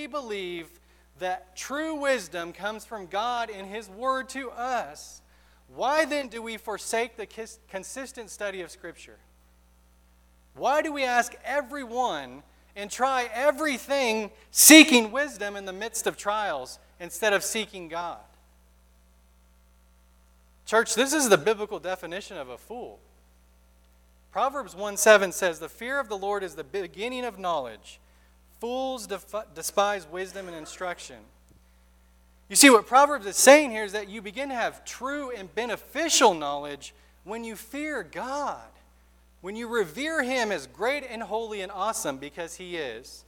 we believe that true wisdom comes from God in His Word to us, why then do we forsake the consistent study of Scripture? Why do we ask everyone and try everything seeking wisdom in the midst of trials instead of seeking God? Church, this is the biblical definition of a fool. Proverbs 1 7 says, The fear of the Lord is the beginning of knowledge. Fools despise wisdom and instruction. You see, what Proverbs is saying here is that you begin to have true and beneficial knowledge when you fear God, when you revere Him as great and holy and awesome because He is.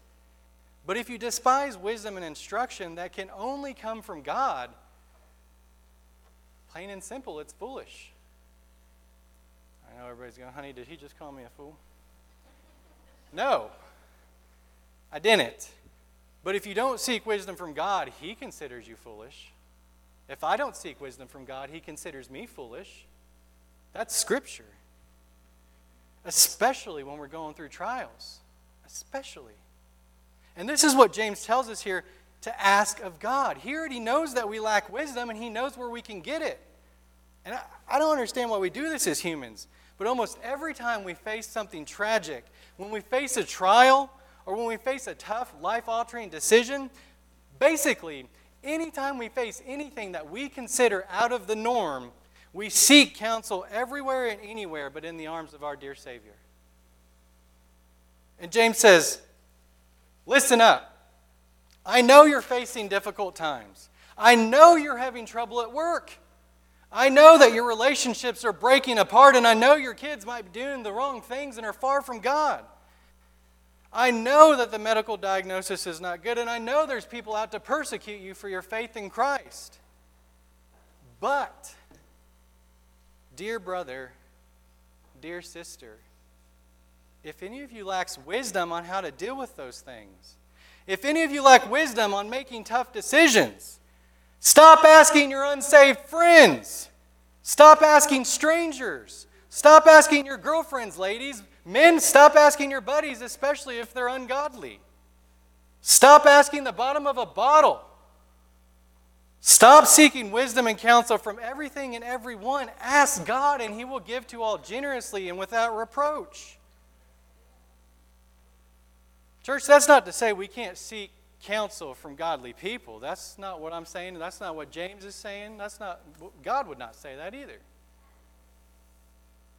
But if you despise wisdom and instruction that can only come from God, plain and simple, it's foolish. I know everybody's going, honey, did he just call me a fool? No, I didn't. But if you don't seek wisdom from God, he considers you foolish. If I don't seek wisdom from God, he considers me foolish. That's scripture. Especially when we're going through trials. Especially. And this is what James tells us here to ask of God. He already knows that we lack wisdom and he knows where we can get it. And I, I don't understand why we do this as humans. But almost every time we face something tragic, when we face a trial, or when we face a tough, life altering decision, basically, anytime we face anything that we consider out of the norm, we seek counsel everywhere and anywhere but in the arms of our dear Savior. And James says, Listen up. I know you're facing difficult times. I know you're having trouble at work. I know that your relationships are breaking apart, and I know your kids might be doing the wrong things and are far from God. I know that the medical diagnosis is not good, and I know there's people out to persecute you for your faith in Christ. But, dear brother, dear sister, if any of you lacks wisdom on how to deal with those things, if any of you lack wisdom on making tough decisions, stop asking your unsaved friends. Stop asking strangers. Stop asking your girlfriends, ladies. Men, stop asking your buddies, especially if they're ungodly. Stop asking the bottom of a bottle. Stop seeking wisdom and counsel from everything and everyone. Ask God, and He will give to all generously and without reproach. Church, that's not to say we can't seek counsel from godly people. That's not what I'm saying. That's not what James is saying. That's not God would not say that either.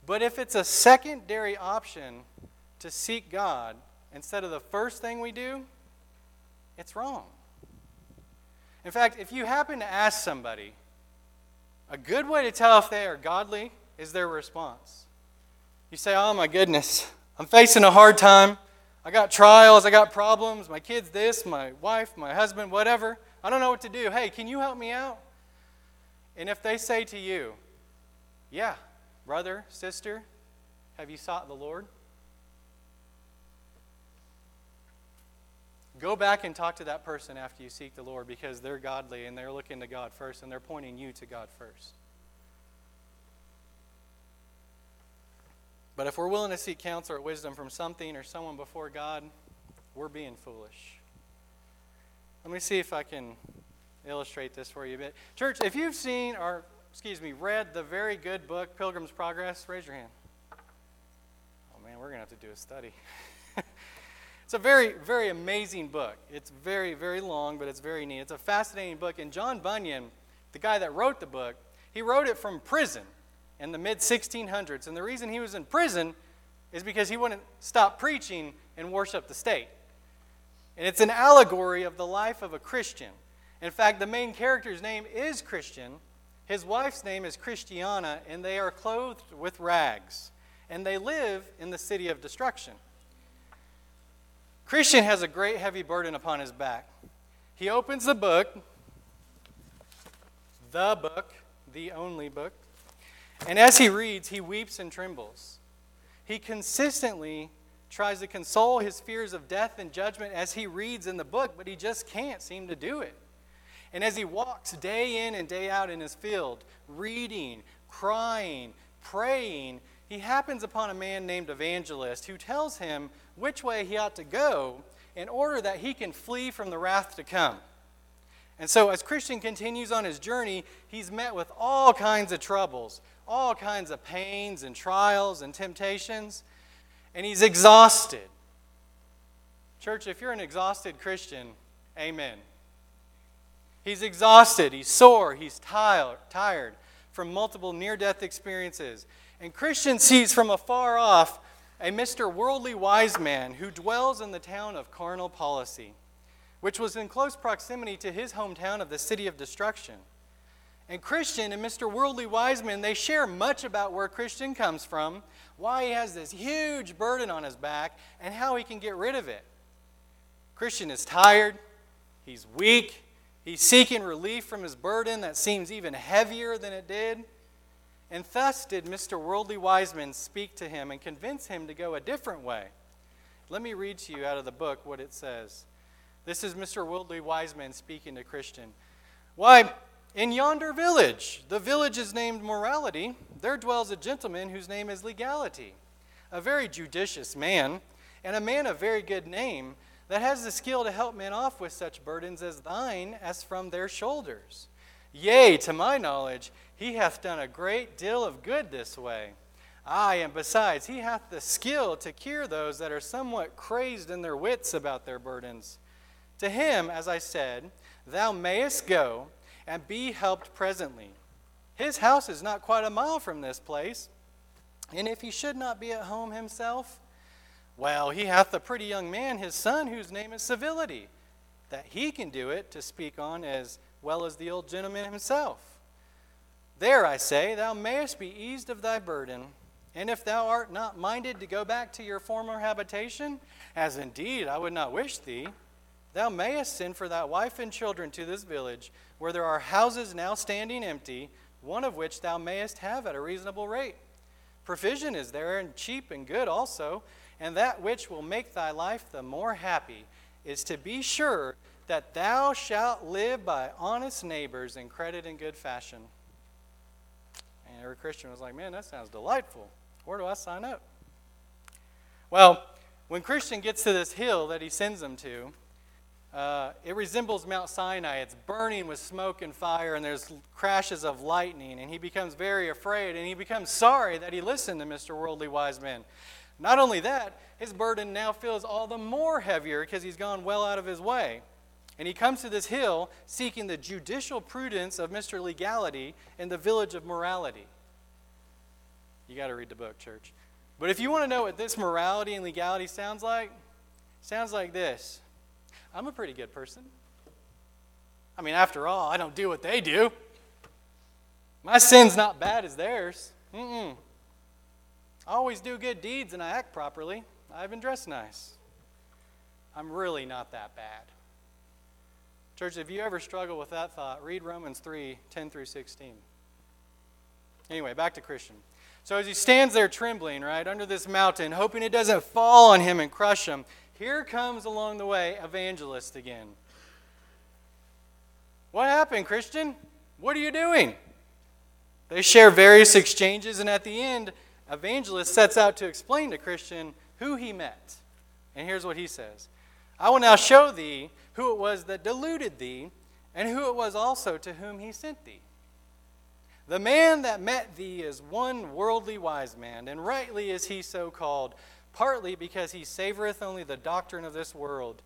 But if it's a secondary option to seek God instead of the first thing we do, it's wrong. In fact, if you happen to ask somebody, a good way to tell if they are godly is their response. You say, Oh my goodness, I'm facing a hard time. I got trials, I got problems, my kid's this, my wife, my husband, whatever. I don't know what to do. Hey, can you help me out? And if they say to you, Yeah, Brother, sister, have you sought the Lord? Go back and talk to that person after you seek the Lord because they're godly and they're looking to God first and they're pointing you to God first. But if we're willing to seek counsel or wisdom from something or someone before God, we're being foolish. Let me see if I can illustrate this for you a bit. Church, if you've seen or excuse me, read the very good book, Pilgrim's Progress? Raise your hand. Oh man, we're going to have to do a study. it's a very, very amazing book. It's very, very long, but it's very neat. It's a fascinating book. And John Bunyan, the guy that wrote the book, he wrote it from prison in the mid 1600s. And the reason he was in prison is because he wouldn't stop preaching and worship the state. And it's an allegory of the life of a Christian. In fact, the main character's name is Christian his wife's name is Christiana, and they are clothed with rags, and they live in the city of destruction. Christian has a great heavy burden upon his back. He opens the book, the book, the only book, and as he reads, he weeps and trembles. He consistently tries to console his fears of death and judgment as he reads in the book, but he just can't seem to do it. And as he walks day in and day out in his field, reading, crying, praying, he happens upon a man named Evangelist who tells him which way he ought to go in order that he can flee from the wrath to come. And so, as Christian continues on his journey, he's met with all kinds of troubles, all kinds of pains and trials and temptations, and he's exhausted. Church, if you're an exhausted Christian, amen. He's exhausted, he's sore, he's tired, from multiple near death experiences. And Christian sees from afar off a Mr. Worldly Wise Man who dwells in the town of carnal policy, which was in close proximity to his hometown of the city of destruction. And Christian and Mr. Worldly Wise Man, they share much about where Christian comes from, why he has this huge burden on his back, and how he can get rid of it. Christian is tired, he's weak, he's seeking relief from his burden that seems even heavier than it did. And thus did Mr. Worldly Wiseman speak to him and convince him to go a different way. Let me read to you out of the book what it says. This is Mr. Worldly Wiseman speaking to Christian. Why, in yonder village, the village is named Morality, there dwells a gentleman whose name is Legality, a very judicious man, and a man of very good name, that has the skill to help men off with such burdens as thine as from their shoulders. Yea, to my knowledge, he hath done a great deal of good this way. Aye, and besides, he hath the skill to cure those that are somewhat crazed in their wits about their burdens. To him, as I said, thou mayest go and be helped presently. His house is not quite a mile from this place, and if he should not be at home himself, well, he hath a pretty young man, his son, whose name is Civility, that he can do it to speak on as well as the old gentleman himself. There, I say, thou mayest be eased of thy burden. And if thou art not minded to go back to your former habitation, as indeed I would not wish thee, thou mayest send for thy wife and children to this village, where there are houses now standing empty, one of which thou mayest have at a reasonable rate. Provision is there, and cheap and good also, and that which will make thy life the more happy is to be sure that thou shalt live by honest neighbors in credit and good fashion. And every Christian was like, man, that sounds delightful. Where do I sign up? Well, when Christian gets to this hill that he sends them to, uh, it resembles Mount Sinai. It's burning with smoke and fire, and there's crashes of lightning. And he becomes very afraid, and he becomes sorry that he listened to Mr. Worldly Wise Man. Not only that, his burden now feels all the more heavier because he's gone well out of his way. And he comes to this hill seeking the judicial prudence of Mr. Legality in the village of morality. You got to read the book, church. But if you want to know what this morality and legality sounds like, sounds like this. I'm a pretty good person. I mean, after all, I don't do what they do. My sin's not bad as theirs. Mm-mm. I always do good deeds and I act properly. I even dress nice. I'm really not that bad. Church, if you ever struggle with that thought, read Romans 3 10 through 16. Anyway, back to Christian. So as he stands there trembling, right, under this mountain, hoping it doesn't fall on him and crush him, here comes along the way Evangelist again. What happened, Christian? What are you doing? They share various exchanges, and at the end, Evangelist sets out to explain to Christian who he met. And here's what he says I will now show thee who it was that deluded thee, and who it was also to whom he sent thee. The man that met thee is one worldly wise man, and rightly is he so called, partly because he savoreth only the doctrine of this world.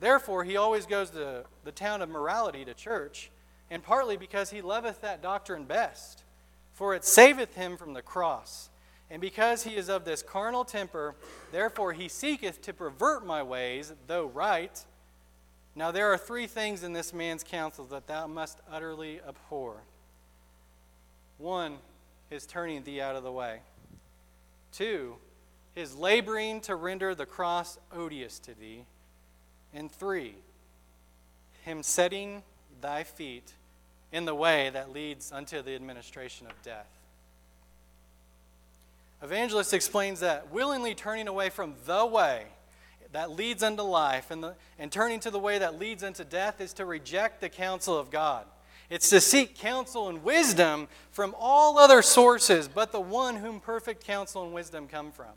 Therefore, he always goes to the town of morality to church, and partly because he loveth that doctrine best, for it saveth him from the cross. And because he is of this carnal temper, therefore he seeketh to pervert my ways, though right. Now there are three things in this man's counsel that thou must utterly abhor. One, his turning thee out of the way. Two, his laboring to render the cross odious to thee. And three, him setting thy feet in the way that leads unto the administration of death. Evangelist explains that willingly turning away from the way that leads unto life and, the, and turning to the way that leads unto death is to reject the counsel of God. It's to seek counsel and wisdom from all other sources but the one whom perfect counsel and wisdom come from.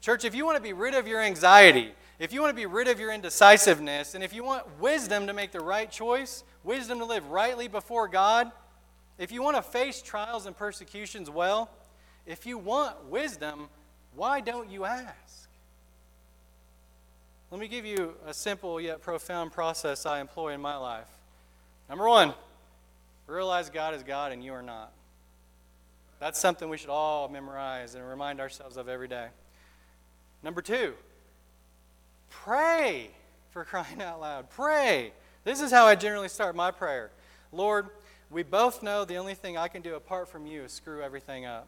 Church, if you want to be rid of your anxiety, if you want to be rid of your indecisiveness, and if you want wisdom to make the right choice, wisdom to live rightly before God, if you want to face trials and persecutions well, if you want wisdom, why don't you ask? Let me give you a simple yet profound process I employ in my life. Number one, realize God is God and you are not. That's something we should all memorize and remind ourselves of every day. Number two, pray for crying out loud. Pray. This is how I generally start my prayer Lord, we both know the only thing I can do apart from you is screw everything up.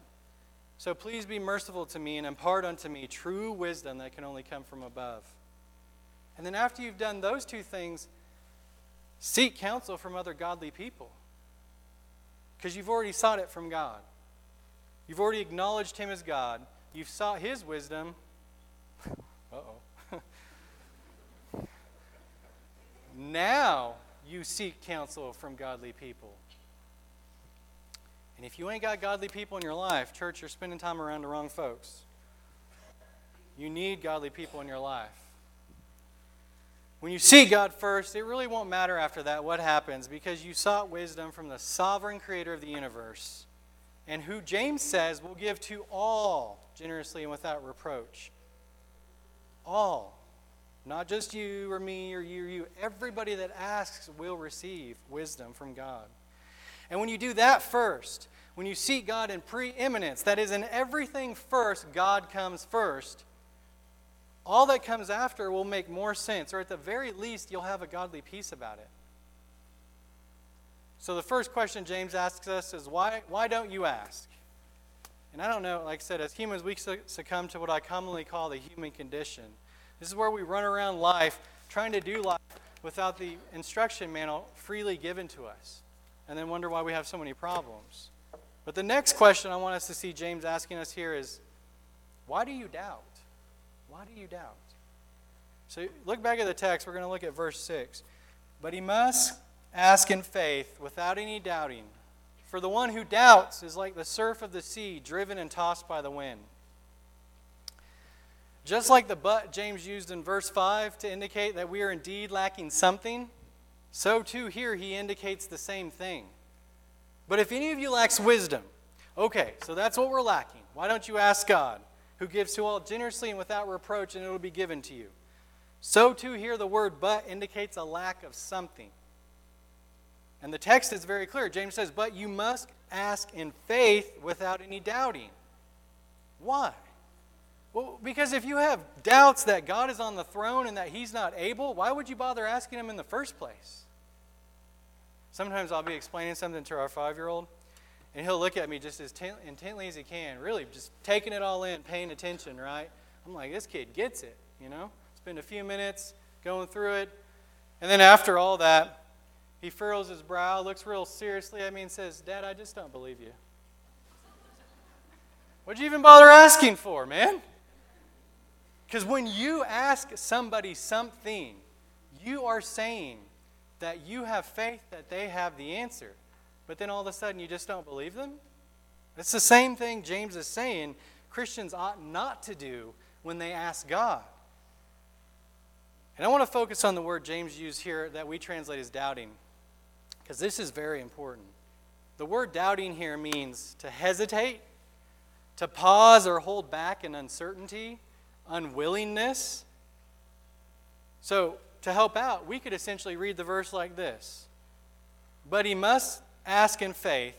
So please be merciful to me and impart unto me true wisdom that can only come from above. And then after you've done those two things, seek counsel from other godly people. Because you've already sought it from God. You've already acknowledged Him as God. You've sought His wisdom. uh oh. now you seek counsel from godly people. And if you ain't got godly people in your life, church, you're spending time around the wrong folks. You need godly people in your life. When you seek God first, it really won't matter after that what happens because you sought wisdom from the sovereign creator of the universe and who James says will give to all generously and without reproach. All. Not just you or me or you or you. Everybody that asks will receive wisdom from God. And when you do that first, when you seek God in preeminence, that is, in everything first, God comes first, all that comes after will make more sense, or at the very least, you'll have a godly peace about it. So the first question James asks us is why, why don't you ask? And I don't know, like I said, as humans, we succumb to what I commonly call the human condition. This is where we run around life trying to do life without the instruction manual freely given to us, and then wonder why we have so many problems. But the next question I want us to see James asking us here is why do you doubt? Why do you doubt? So look back at the text. We're going to look at verse 6. But he must Ask in faith without any doubting. For the one who doubts is like the surf of the sea, driven and tossed by the wind. Just like the but James used in verse 5 to indicate that we are indeed lacking something, so too here he indicates the same thing. But if any of you lacks wisdom, okay, so that's what we're lacking. Why don't you ask God, who gives to all generously and without reproach, and it will be given to you? So too here the word but indicates a lack of something. And the text is very clear. James says, But you must ask in faith without any doubting. Why? Well, because if you have doubts that God is on the throne and that He's not able, why would you bother asking Him in the first place? Sometimes I'll be explaining something to our five year old, and he'll look at me just as intently as he can, really just taking it all in, paying attention, right? I'm like, this kid gets it, you know? Spend a few minutes going through it. And then after all that, he furrows his brow, looks real seriously at me, and says, Dad, I just don't believe you. What'd you even bother asking for, man? Because when you ask somebody something, you are saying that you have faith that they have the answer. But then all of a sudden you just don't believe them? It's the same thing James is saying Christians ought not to do when they ask God. And I want to focus on the word James used here that we translate as doubting because this is very important. The word doubting here means to hesitate, to pause or hold back in uncertainty, unwillingness. So, to help out, we could essentially read the verse like this But he must ask in faith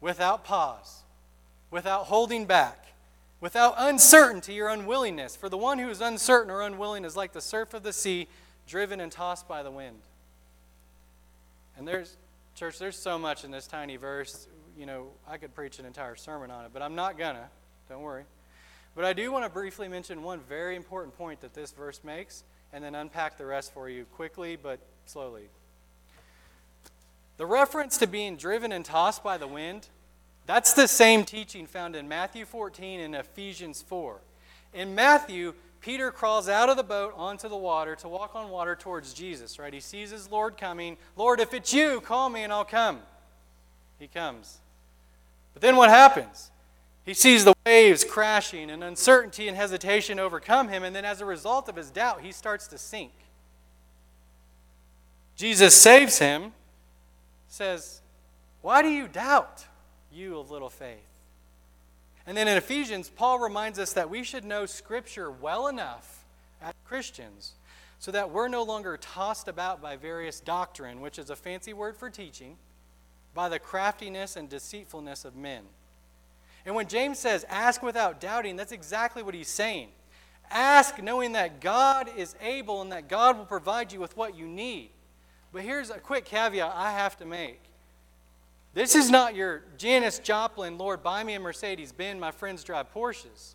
without pause, without holding back, without uncertainty or unwillingness. For the one who is uncertain or unwilling is like the surf of the sea, driven and tossed by the wind. And there's, church, there's so much in this tiny verse. You know, I could preach an entire sermon on it, but I'm not gonna. Don't worry. But I do want to briefly mention one very important point that this verse makes and then unpack the rest for you quickly but slowly. The reference to being driven and tossed by the wind, that's the same teaching found in Matthew 14 and Ephesians 4. In Matthew, Peter crawls out of the boat onto the water to walk on water towards Jesus, right? He sees his Lord coming. Lord, if it's you, call me and I'll come. He comes. But then what happens? He sees the waves crashing and uncertainty and hesitation overcome him, and then as a result of his doubt, he starts to sink. Jesus saves him, says, Why do you doubt, you of little faith? And then in Ephesians, Paul reminds us that we should know Scripture well enough as Christians so that we're no longer tossed about by various doctrine, which is a fancy word for teaching, by the craftiness and deceitfulness of men. And when James says, ask without doubting, that's exactly what he's saying. Ask knowing that God is able and that God will provide you with what you need. But here's a quick caveat I have to make. This is not your Janis Joplin, Lord, buy me a Mercedes Benz, my friends drive Porsches.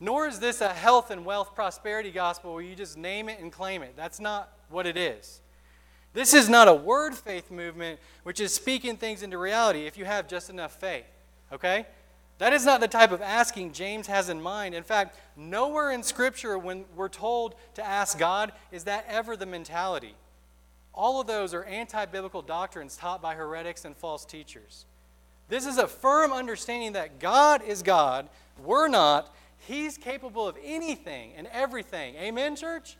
Nor is this a health and wealth prosperity gospel where you just name it and claim it. That's not what it is. This is not a word faith movement which is speaking things into reality if you have just enough faith. Okay? That is not the type of asking James has in mind. In fact, nowhere in Scripture, when we're told to ask God, is that ever the mentality. All of those are anti biblical doctrines taught by heretics and false teachers. This is a firm understanding that God is God, we're not. He's capable of anything and everything. Amen, church?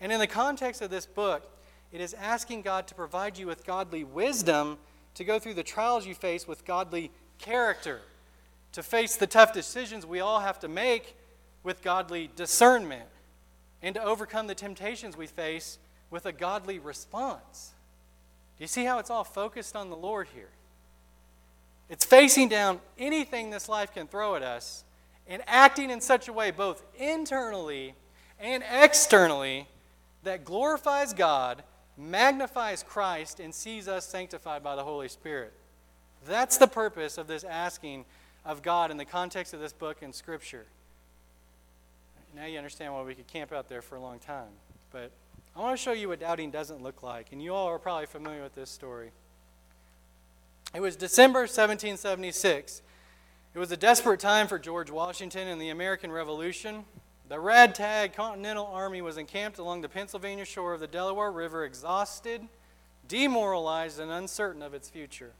And in the context of this book, it is asking God to provide you with godly wisdom to go through the trials you face with godly character, to face the tough decisions we all have to make with godly discernment, and to overcome the temptations we face with a godly response. Do you see how it's all focused on the Lord here? It's facing down anything this life can throw at us and acting in such a way, both internally and externally, that glorifies God, magnifies Christ, and sees us sanctified by the Holy Spirit. That's the purpose of this asking of God in the context of this book and Scripture. Now you understand why we could camp out there for a long time. But I want to show you what doubting doesn't look like. And you all are probably familiar with this story. It was December 1776. It was a desperate time for George Washington and the American Revolution. The ragtag Continental Army was encamped along the Pennsylvania shore of the Delaware River, exhausted, demoralized, and uncertain of its future.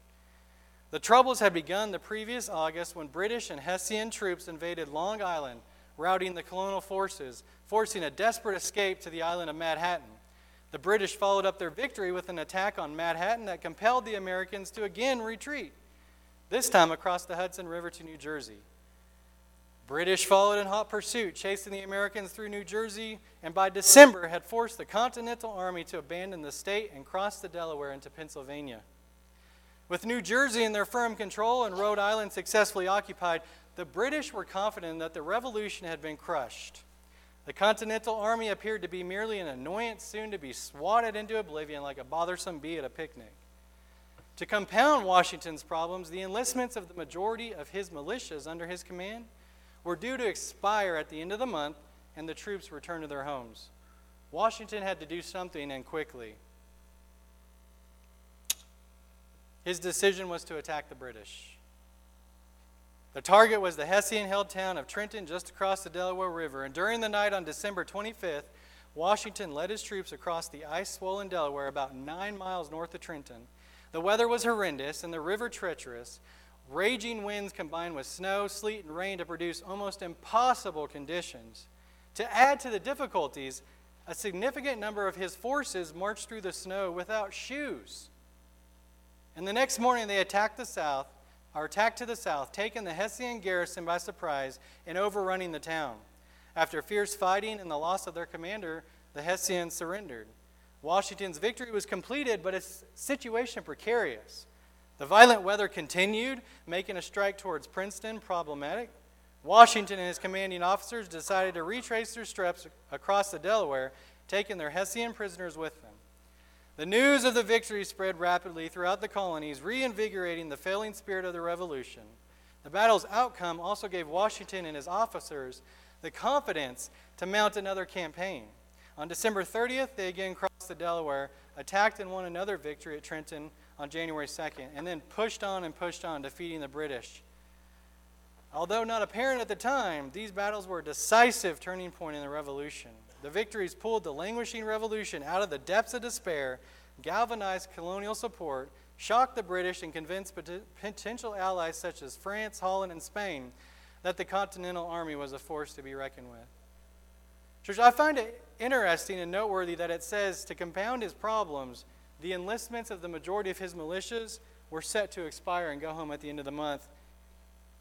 The troubles had begun the previous August when British and Hessian troops invaded Long Island, routing the colonial forces, forcing a desperate escape to the island of Manhattan. The British followed up their victory with an attack on Manhattan that compelled the Americans to again retreat, this time across the Hudson River to New Jersey. British followed in hot pursuit, chasing the Americans through New Jersey, and by December had forced the Continental Army to abandon the state and cross the Delaware into Pennsylvania. With New Jersey in their firm control and Rhode Island successfully occupied, the British were confident that the revolution had been crushed. The Continental Army appeared to be merely an annoyance soon to be swatted into oblivion like a bothersome bee at a picnic. To compound Washington's problems, the enlistments of the majority of his militias under his command were due to expire at the end of the month, and the troops returned to their homes. Washington had to do something and quickly. His decision was to attack the British. The target was the Hessian held town of Trenton just across the Delaware River, and during the night on December 25th, Washington led his troops across the ice swollen Delaware about nine miles north of Trenton. The weather was horrendous and the river treacherous. Raging winds combined with snow, sleet, and rain to produce almost impossible conditions. To add to the difficulties, a significant number of his forces marched through the snow without shoes. And the next morning they attacked the south, or attacked to the south, taking the Hessian garrison by surprise and overrunning the town. After fierce fighting and the loss of their commander, the Hessians surrendered. Washington's victory was completed, but its situation precarious. The violent weather continued, making a strike towards Princeton problematic. Washington and his commanding officers decided to retrace their steps across the Delaware, taking their Hessian prisoners with them. The news of the victory spread rapidly throughout the colonies, reinvigorating the failing spirit of the revolution. The battle's outcome also gave Washington and his officers the confidence to mount another campaign. On December 30th, they again crossed the Delaware, attacked and won another victory at Trenton on January 2nd, and then pushed on and pushed on, defeating the British. Although not apparent at the time, these battles were a decisive turning point in the Revolution. The victories pulled the languishing revolution out of the depths of despair, galvanized colonial support, shocked the British and convinced potential allies such as France, Holland, and Spain that the Continental Army was a force to be reckoned with. Church, I find it interesting and noteworthy that it says to compound his problems, the enlistments of the majority of his militias were set to expire and go home at the end of the month.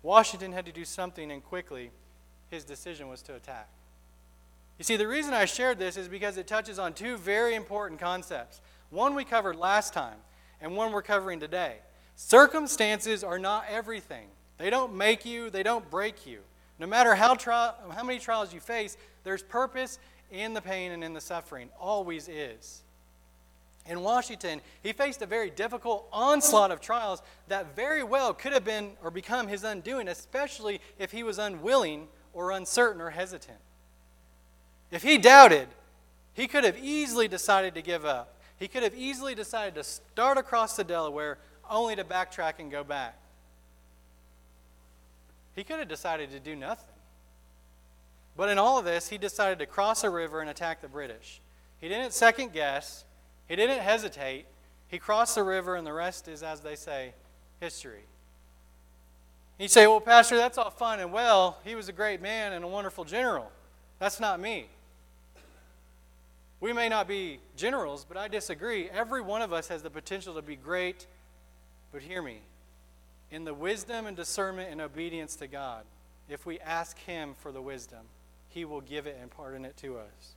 Washington had to do something, and quickly, his decision was to attack. You see, the reason I shared this is because it touches on two very important concepts. One we covered last time, and one we're covering today. Circumstances are not everything, they don't make you, they don't break you. No matter how, tri- how many trials you face, there's purpose in the pain and in the suffering. Always is. In Washington, he faced a very difficult onslaught of trials that very well could have been or become his undoing, especially if he was unwilling or uncertain or hesitant. If he doubted, he could have easily decided to give up. He could have easily decided to start across the Delaware only to backtrack and go back. He could have decided to do nothing. But in all of this, he decided to cross a river and attack the British. He didn't second guess, he didn't hesitate. He crossed the river, and the rest is, as they say, history. You say, Well, Pastor, that's all fine and well. He was a great man and a wonderful general. That's not me. We may not be generals, but I disagree. Every one of us has the potential to be great, but hear me. In the wisdom and discernment and obedience to God, if we ask Him for the wisdom, He will give it and pardon it to us.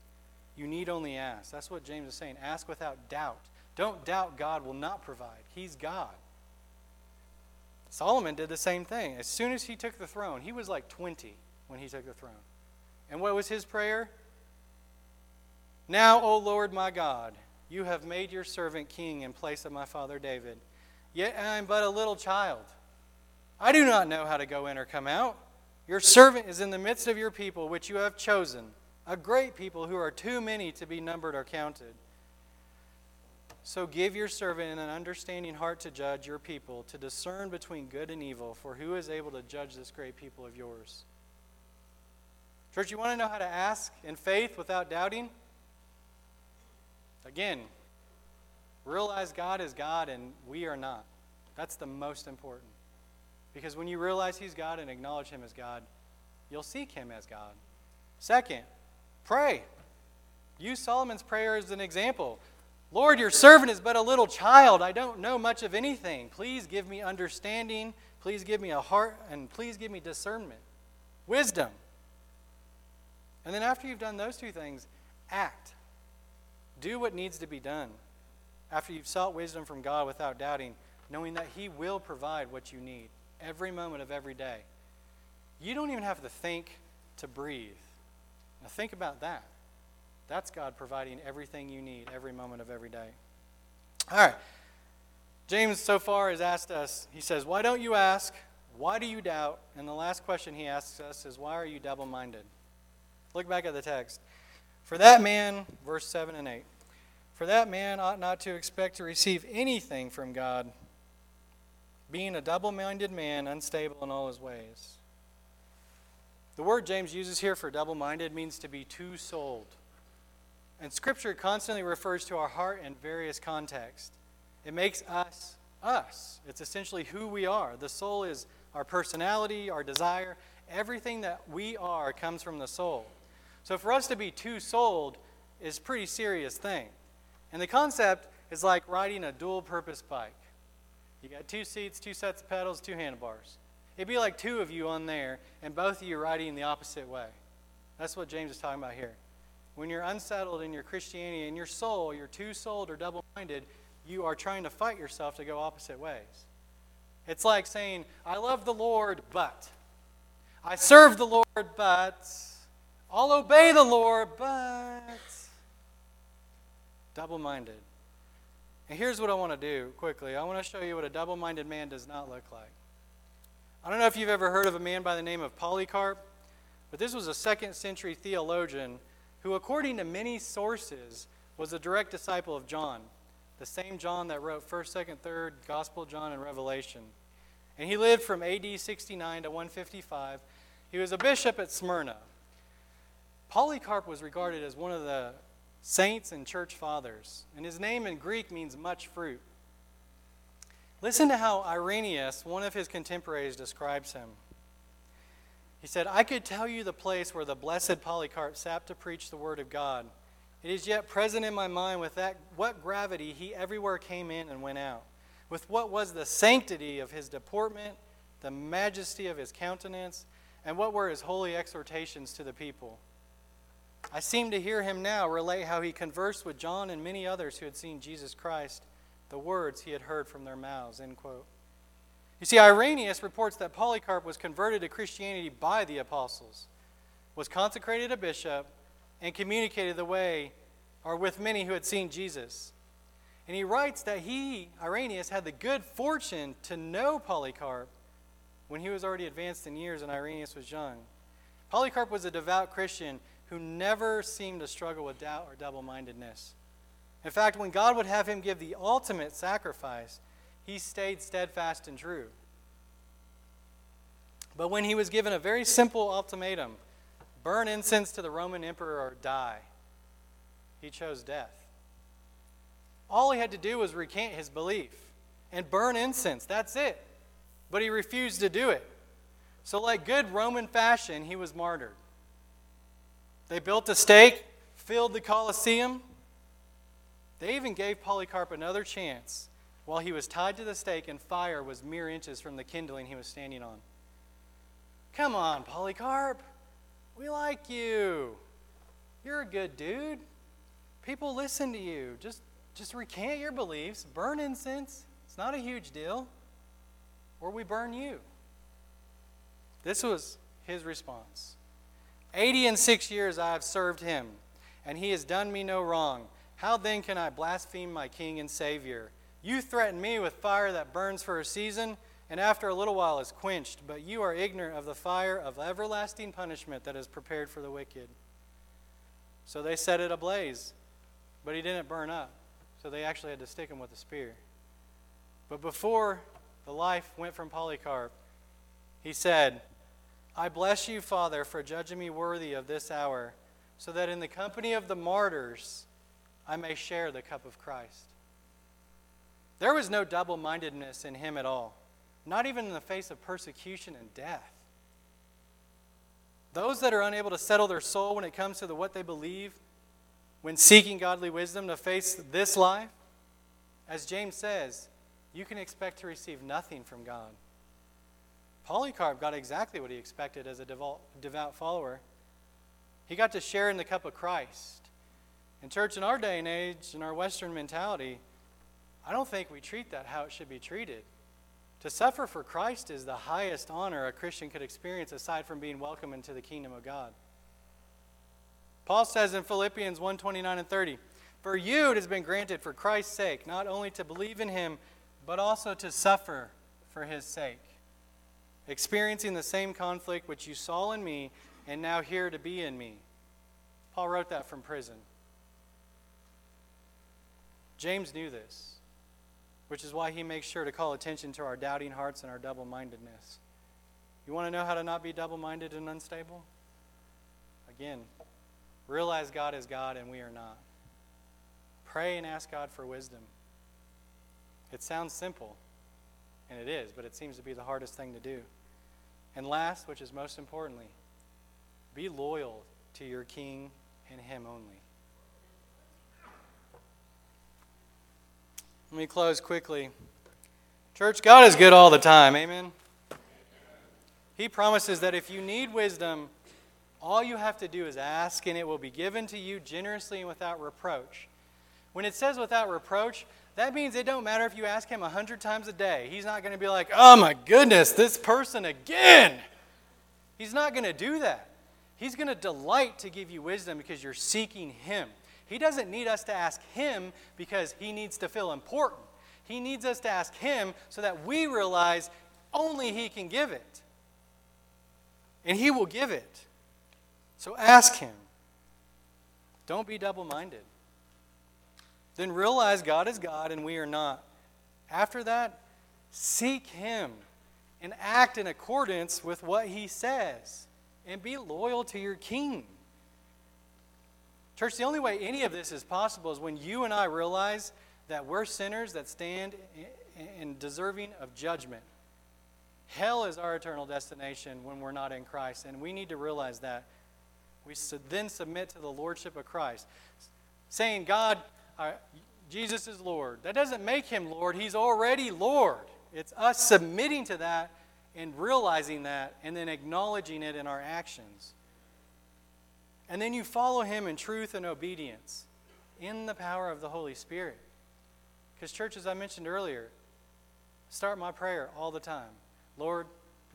You need only ask. That's what James is saying. Ask without doubt. Don't doubt God will not provide. He's God. Solomon did the same thing. As soon as he took the throne, he was like 20 when he took the throne. And what was his prayer? Now, O Lord my God, you have made your servant king in place of my father David. Yet I am but a little child. I do not know how to go in or come out. Your servant is in the midst of your people, which you have chosen, a great people who are too many to be numbered or counted. So give your servant an understanding heart to judge your people, to discern between good and evil, for who is able to judge this great people of yours? Church, you want to know how to ask in faith without doubting? Again, realize God is God and we are not. That's the most important. Because when you realize He's God and acknowledge Him as God, you'll seek Him as God. Second, pray. Use Solomon's prayer as an example. Lord, your servant is but a little child. I don't know much of anything. Please give me understanding. Please give me a heart, and please give me discernment, wisdom. And then after you've done those two things, act. Do what needs to be done after you've sought wisdom from God without doubting, knowing that He will provide what you need every moment of every day. You don't even have to think to breathe. Now, think about that. That's God providing everything you need every moment of every day. All right. James so far has asked us, he says, Why don't you ask? Why do you doubt? And the last question he asks us is, Why are you double minded? Look back at the text. For that man, verse 7 and 8, for that man ought not to expect to receive anything from God, being a double minded man, unstable in all his ways. The word James uses here for double minded means to be two souled. And Scripture constantly refers to our heart in various contexts. It makes us us. It's essentially who we are. The soul is our personality, our desire. Everything that we are comes from the soul. So for us to be two souled is a pretty serious thing. And the concept is like riding a dual purpose bike. You got two seats, two sets of pedals, two handlebars. It'd be like two of you on there, and both of you riding the opposite way. That's what James is talking about here. When you're unsettled in your Christianity, in your soul, you're two souled or double minded, you are trying to fight yourself to go opposite ways. It's like saying, I love the Lord, but. I serve the Lord, but. I'll obey the Lord, but double minded. And here's what I want to do quickly I want to show you what a double minded man does not look like. I don't know if you've ever heard of a man by the name of Polycarp, but this was a second century theologian who, according to many sources, was a direct disciple of John, the same John that wrote 1st, 2nd, 3rd, Gospel, John, and Revelation. And he lived from AD 69 to 155. He was a bishop at Smyrna. Polycarp was regarded as one of the saints and church fathers, and his name in Greek means much fruit. Listen to how Irenaeus, one of his contemporaries, describes him. He said, I could tell you the place where the blessed Polycarp sat to preach the word of God. It is yet present in my mind with that what gravity he everywhere came in and went out, with what was the sanctity of his deportment, the majesty of his countenance, and what were his holy exhortations to the people. I seem to hear him now relate how he conversed with John and many others who had seen Jesus Christ, the words he had heard from their mouths. End quote. You see, Irenaeus reports that Polycarp was converted to Christianity by the apostles, was consecrated a bishop, and communicated the way or with many who had seen Jesus. And he writes that he, Irenaeus, had the good fortune to know Polycarp when he was already advanced in years and Irenaeus was young. Polycarp was a devout Christian who never seemed to struggle with doubt or double mindedness. In fact, when God would have him give the ultimate sacrifice, he stayed steadfast and true. But when he was given a very simple ultimatum burn incense to the Roman emperor or die, he chose death. All he had to do was recant his belief and burn incense. That's it. But he refused to do it. So, like good Roman fashion, he was martyred. They built a stake, filled the Colosseum. They even gave Polycarp another chance while he was tied to the stake and fire was mere inches from the kindling he was standing on. Come on, Polycarp. We like you. You're a good dude. People listen to you. Just, just recant your beliefs, burn incense. It's not a huge deal. Or we burn you. This was his response. Eighty and six years I have served him, and he has done me no wrong. How then can I blaspheme my King and Savior? You threaten me with fire that burns for a season, and after a little while is quenched, but you are ignorant of the fire of everlasting punishment that is prepared for the wicked. So they set it ablaze, but he didn't burn up, so they actually had to stick him with a spear. But before the life went from Polycarp, he said, I bless you, Father, for judging me worthy of this hour, so that in the company of the martyrs I may share the cup of Christ. There was no double mindedness in him at all, not even in the face of persecution and death. Those that are unable to settle their soul when it comes to the, what they believe, when seeking godly wisdom to face this life, as James says, you can expect to receive nothing from God. Polycarp got exactly what he expected as a devout follower. He got to share in the cup of Christ. In church, in our day and age, in our Western mentality, I don't think we treat that how it should be treated. To suffer for Christ is the highest honor a Christian could experience aside from being welcomed into the kingdom of God. Paul says in Philippians 1:29 and 30, "For you it has been granted for Christ's sake not only to believe in him, but also to suffer for his sake." Experiencing the same conflict which you saw in me and now here to be in me. Paul wrote that from prison. James knew this, which is why he makes sure to call attention to our doubting hearts and our double mindedness. You want to know how to not be double minded and unstable? Again, realize God is God and we are not. Pray and ask God for wisdom. It sounds simple, and it is, but it seems to be the hardest thing to do. And last, which is most importantly, be loyal to your king and him only. Let me close quickly. Church, God is good all the time. Amen. He promises that if you need wisdom, all you have to do is ask, and it will be given to you generously and without reproach. When it says without reproach, that means it don't matter if you ask him a hundred times a day. He's not going to be like, oh my goodness, this person again. He's not going to do that. He's going to delight to give you wisdom because you're seeking him. He doesn't need us to ask him because he needs to feel important. He needs us to ask him so that we realize only he can give it. And he will give it. So ask him. Don't be double minded then realize God is God and we are not. After that, seek Him and act in accordance with what He says and be loyal to your King. Church, the only way any of this is possible is when you and I realize that we're sinners that stand and deserving of judgment. Hell is our eternal destination when we're not in Christ, and we need to realize that. We then submit to the lordship of Christ, saying, God, Jesus is Lord. That doesn't make him Lord, he's already Lord. It's us submitting to that and realizing that and then acknowledging it in our actions. And then you follow him in truth and obedience in the power of the Holy Spirit. Because, church, as I mentioned earlier, start my prayer all the time. Lord,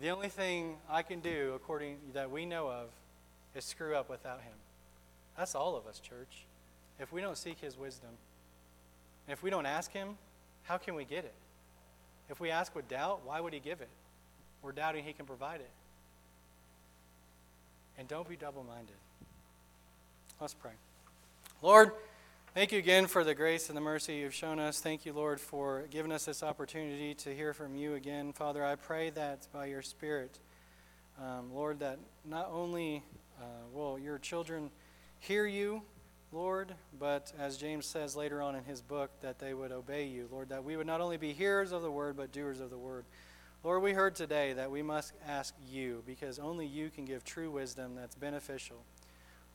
the only thing I can do, according that we know of, is screw up without him. That's all of us, church. If we don't seek his wisdom, And if we don't ask him, how can we get it? If we ask with doubt, why would he give it? We're doubting he can provide it. And don't be double minded. Let's pray. Lord, thank you again for the grace and the mercy you've shown us. Thank you, Lord, for giving us this opportunity to hear from you again. Father, I pray that by your Spirit, um, Lord, that not only uh, will your children hear you, Lord, but as James says later on in his book, that they would obey you, Lord, that we would not only be hearers of the word, but doers of the word. Lord, we heard today that we must ask you because only you can give true wisdom that's beneficial.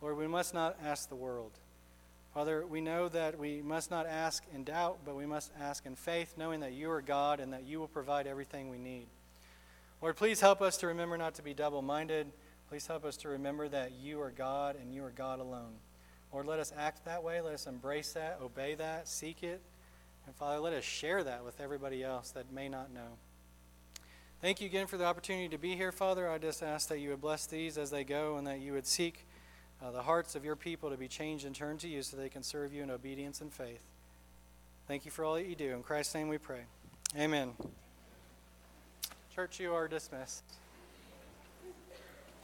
Lord, we must not ask the world. Father, we know that we must not ask in doubt, but we must ask in faith, knowing that you are God and that you will provide everything we need. Lord, please help us to remember not to be double minded. Please help us to remember that you are God and you are God alone. Lord, let us act that way. Let us embrace that, obey that, seek it. And Father, let us share that with everybody else that may not know. Thank you again for the opportunity to be here, Father. I just ask that you would bless these as they go and that you would seek uh, the hearts of your people to be changed and turned to you so they can serve you in obedience and faith. Thank you for all that you do. In Christ's name we pray. Amen. Church, you are dismissed.